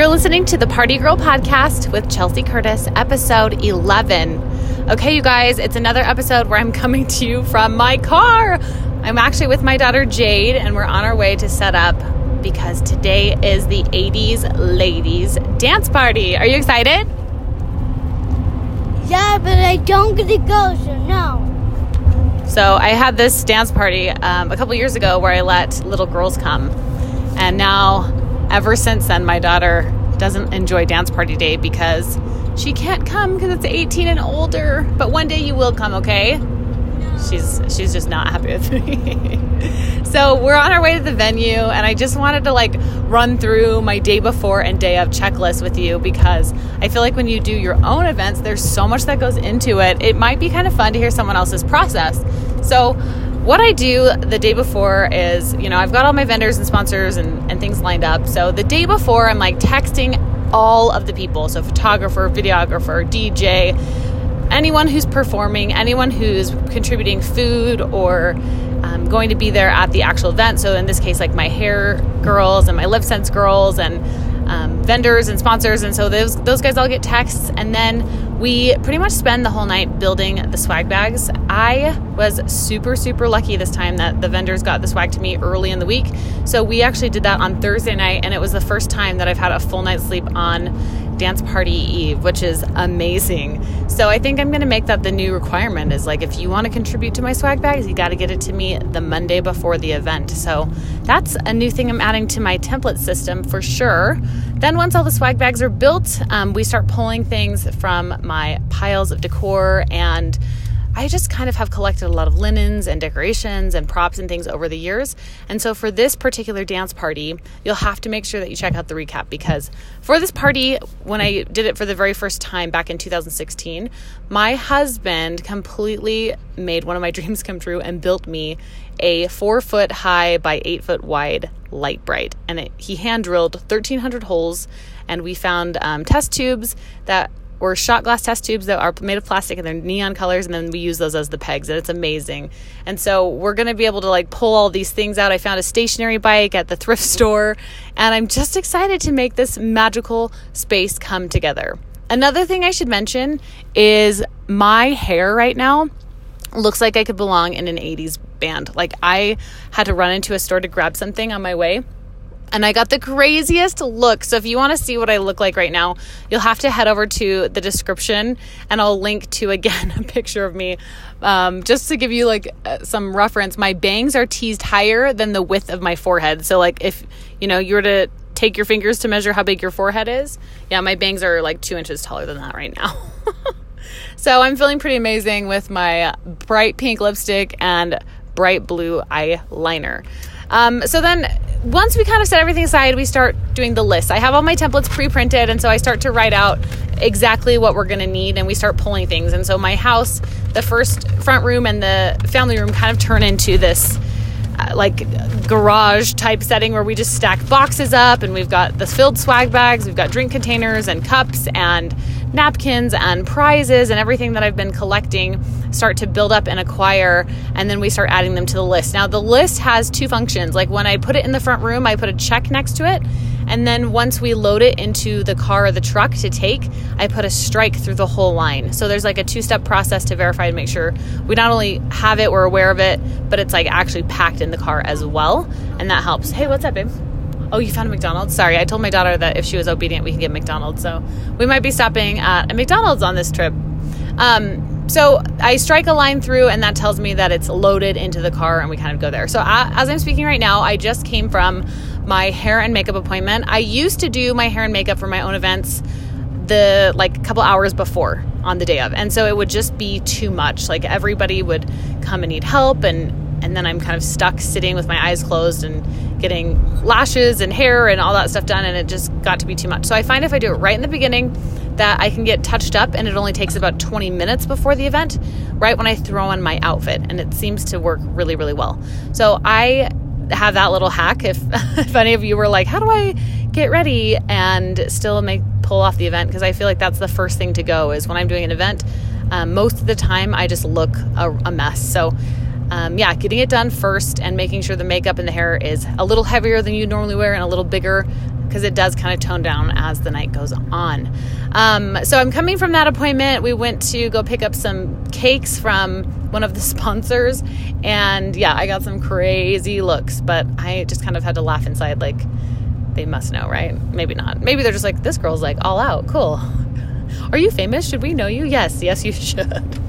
You're listening to the Party Girl podcast with Chelsea Curtis, episode 11. Okay, you guys, it's another episode where I'm coming to you from my car. I'm actually with my daughter Jade, and we're on our way to set up because today is the 80s Ladies Dance Party. Are you excited? Yeah, but I don't get to go, so no. So I had this dance party um, a couple years ago where I let little girls come, and now ever since then, my daughter doesn't enjoy dance party day because she can't come because it's 18 and older. But one day you will come, okay? She's she's just not happy with me. so we're on our way to the venue, and I just wanted to like run through my day before and day of checklist with you because I feel like when you do your own events, there's so much that goes into it. It might be kind of fun to hear someone else's process. So what I do the day before is, you know, I've got all my vendors and sponsors and, and things lined up. So the day before, I'm like texting all of the people. So, photographer, videographer, DJ, anyone who's performing, anyone who's contributing food or um, going to be there at the actual event. So, in this case, like my hair girls and my lip sense girls and um, vendors and sponsors, and so those those guys all get texts, and then we pretty much spend the whole night building the swag bags. I was super super lucky this time that the vendors got the swag to me early in the week, so we actually did that on Thursday night, and it was the first time that I've had a full night's sleep on dance party eve, which is amazing. So I think I'm going to make that the new requirement is like if you want to contribute to my swag bags, you got to get it to me the Monday before the event. So that's a new thing I'm adding to my template system for sure. Then once all the swag bags are built, um, we start pulling things from my piles of decor and I just kind of have collected a lot of linens and decorations and props and things over the years. And so for this particular dance party, you'll have to make sure that you check out the recap because for this party, when I did it for the very first time back in 2016, my husband completely made one of my dreams come true and built me a four foot high by eight foot wide Lite-Brite. And it, he hand drilled 1,300 holes and we found um, test tubes that or shot glass test tubes that are made of plastic and they're neon colors and then we use those as the pegs and it's amazing. And so we're going to be able to like pull all these things out. I found a stationary bike at the thrift store and i'm just excited to make this magical space come together. Another thing i should mention is my hair right now looks like i could belong in an 80s band. Like i had to run into a store to grab something on my way and I got the craziest look. So if you want to see what I look like right now, you'll have to head over to the description and I'll link to again a picture of me. Um, just to give you like uh, some reference, my bangs are teased higher than the width of my forehead. So like if you know you were to take your fingers to measure how big your forehead is, yeah, my bangs are like two inches taller than that right now. so I'm feeling pretty amazing with my bright pink lipstick and bright blue eyeliner. Um, so then once we kind of set everything aside, we start doing the list. I have all my templates pre printed, and so I start to write out exactly what we're going to need and we start pulling things. And so my house, the first front room and the family room kind of turn into this Uh, like garage type setting where we just stack boxes up and we've got the filled swag bags, we've got drink containers and cups and napkins and prizes and everything that I've been collecting start to build up and acquire and then we start adding them to the list. Now the list has two functions. Like when I put it in the front room, I put a check next to it and then once we load it into the car or the truck to take, I put a strike through the whole line. So there's like a two-step process to verify and make sure we not only have it, we're aware of it, but it's like actually packed in the car as well. And that helps. Hey, what's up, babe? Oh, you found a McDonald's? Sorry, I told my daughter that if she was obedient, we can get McDonald's. So we might be stopping at a McDonald's on this trip. Um, so I strike a line through, and that tells me that it's loaded into the car, and we kind of go there. So as I'm speaking right now, I just came from my hair and makeup appointment. I used to do my hair and makeup for my own events the like a couple hours before on the day of. And so it would just be too much. Like everybody would come and need help and and then I'm kind of stuck sitting with my eyes closed and getting lashes and hair and all that stuff done and it just got to be too much. So I find if I do it right in the beginning that I can get touched up and it only takes about 20 minutes before the event, right when I throw on my outfit and it seems to work really really well. So I have that little hack if if any of you were like, "How do I get ready and still make pull off the event?" because I feel like that's the first thing to go is when I'm doing an event. Um, most of the time, I just look a, a mess. So um, yeah, getting it done first and making sure the makeup and the hair is a little heavier than you normally wear and a little bigger because it does kind of tone down as the night goes on. Um, so I'm coming from that appointment. We went to go pick up some cakes from one of the sponsors, and yeah, I got some crazy looks, but I just kind of had to laugh inside, like they must know, right? Maybe not. Maybe they're just like, this girl's like all out. Cool. Are you famous? Should we know you? Yes, yes, you should.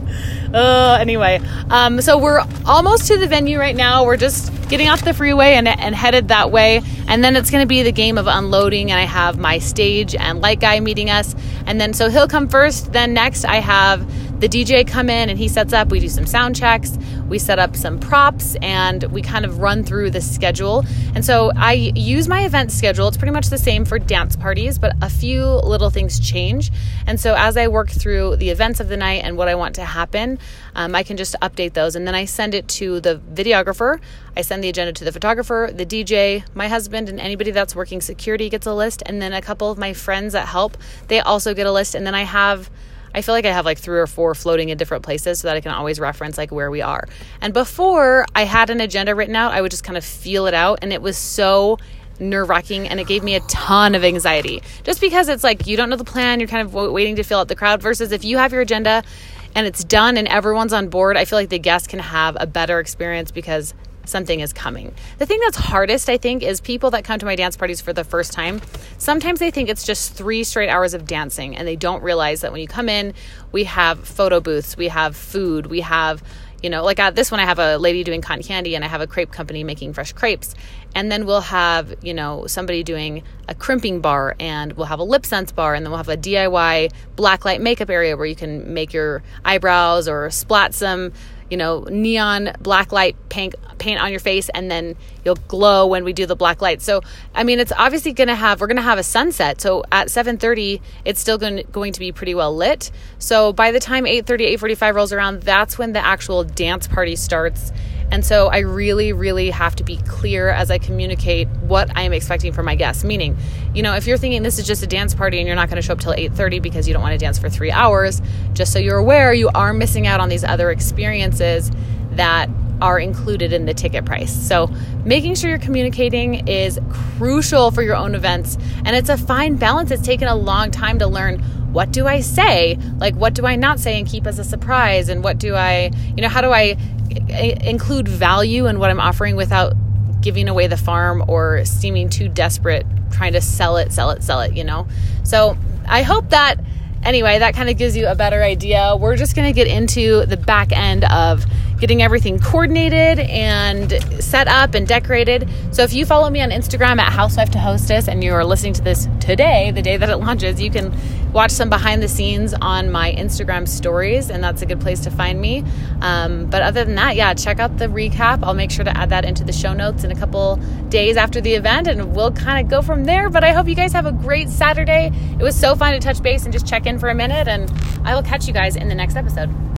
Uh, anyway, um, so we're almost to the venue right now. We're just getting off the freeway and, and headed that way. And then it's going to be the game of unloading. And I have my stage and light guy meeting us. And then so he'll come first. Then next, I have the DJ come in and he sets up. We do some sound checks, we set up some props, and we kind of run through the schedule. And so I use my event schedule. It's pretty much the same for dance parties, but a few little things change. And so as I work through the events of the night and what I want to happen, um, I can just update those. And then I send it to the videographer. I send the agenda to the photographer, the DJ, my husband, and anybody that's working security gets a list. And then a couple of my friends that help, they also get a list. And then I have I feel like I have like three or four floating in different places so that I can always reference like where we are. And before I had an agenda written out, I would just kind of feel it out. And it was so nerve wracking and it gave me a ton of anxiety just because it's like you don't know the plan, you're kind of waiting to fill out the crowd versus if you have your agenda and it's done and everyone's on board, I feel like the guests can have a better experience because something is coming. The thing that's hardest, I think, is people that come to my dance parties for the first time. Sometimes they think it's just three straight hours of dancing, and they don't realize that when you come in, we have photo booths, we have food, we have you know, like at this one, I have a lady doing cotton candy and I have a crepe company making fresh crepes. And then we'll have, you know, somebody doing a crimping bar and we'll have a lip sense bar and then we'll have a DIY blacklight makeup area where you can make your eyebrows or splat some you know, neon black light paint paint on your face and then you'll glow when we do the black light. So, I mean, it's obviously going to have we're going to have a sunset. So, at 7:30, it's still going going to be pretty well lit. So, by the time 8:30 8:45 rolls around, that's when the actual dance party starts and so I really, really have to be clear as I communicate what I am expecting from my guests. Meaning, you know, if you're thinking this is just a dance party and you're not going to show up till 8:30 because you don't want to dance for three hours, just so you're aware, you are missing out on these other experiences that are included in the ticket price. So, making sure you're communicating is crucial for your own events. And it's a fine balance. It's taken a long time to learn what do I say? Like, what do I not say and keep as a surprise? And what do I, you know, how do I eh, eh, include value in what I'm offering without giving away the farm or seeming too desperate trying to sell it, sell it, sell it, you know? So I hope that, anyway, that kind of gives you a better idea. We're just going to get into the back end of getting everything coordinated and set up and decorated. So if you follow me on Instagram at housewife to hostess and you're listening to this today, the day that it launches, you can watch some behind the scenes on my Instagram stories, and that's a good place to find me. Um, but other than that, yeah, check out the recap. I'll make sure to add that into the show notes in a couple days after the event, and we'll kind of go from there. But I hope you guys have a great Saturday. It was so fun to touch base and just check in for a minute, and I will catch you guys in the next episode.